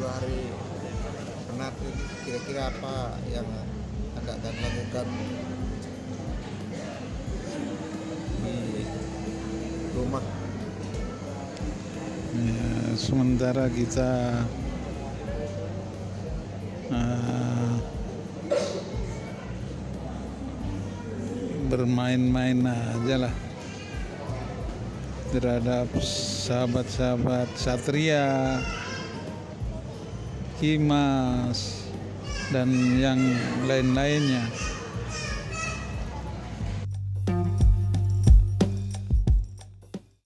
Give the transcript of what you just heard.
hari penat kira-kira apa yang anda akan lakukan di rumah? Ya, sementara kita uh, bermain-main aja lah terhadap sahabat-sahabat Satria, Kimas, dan yang lain-lainnya.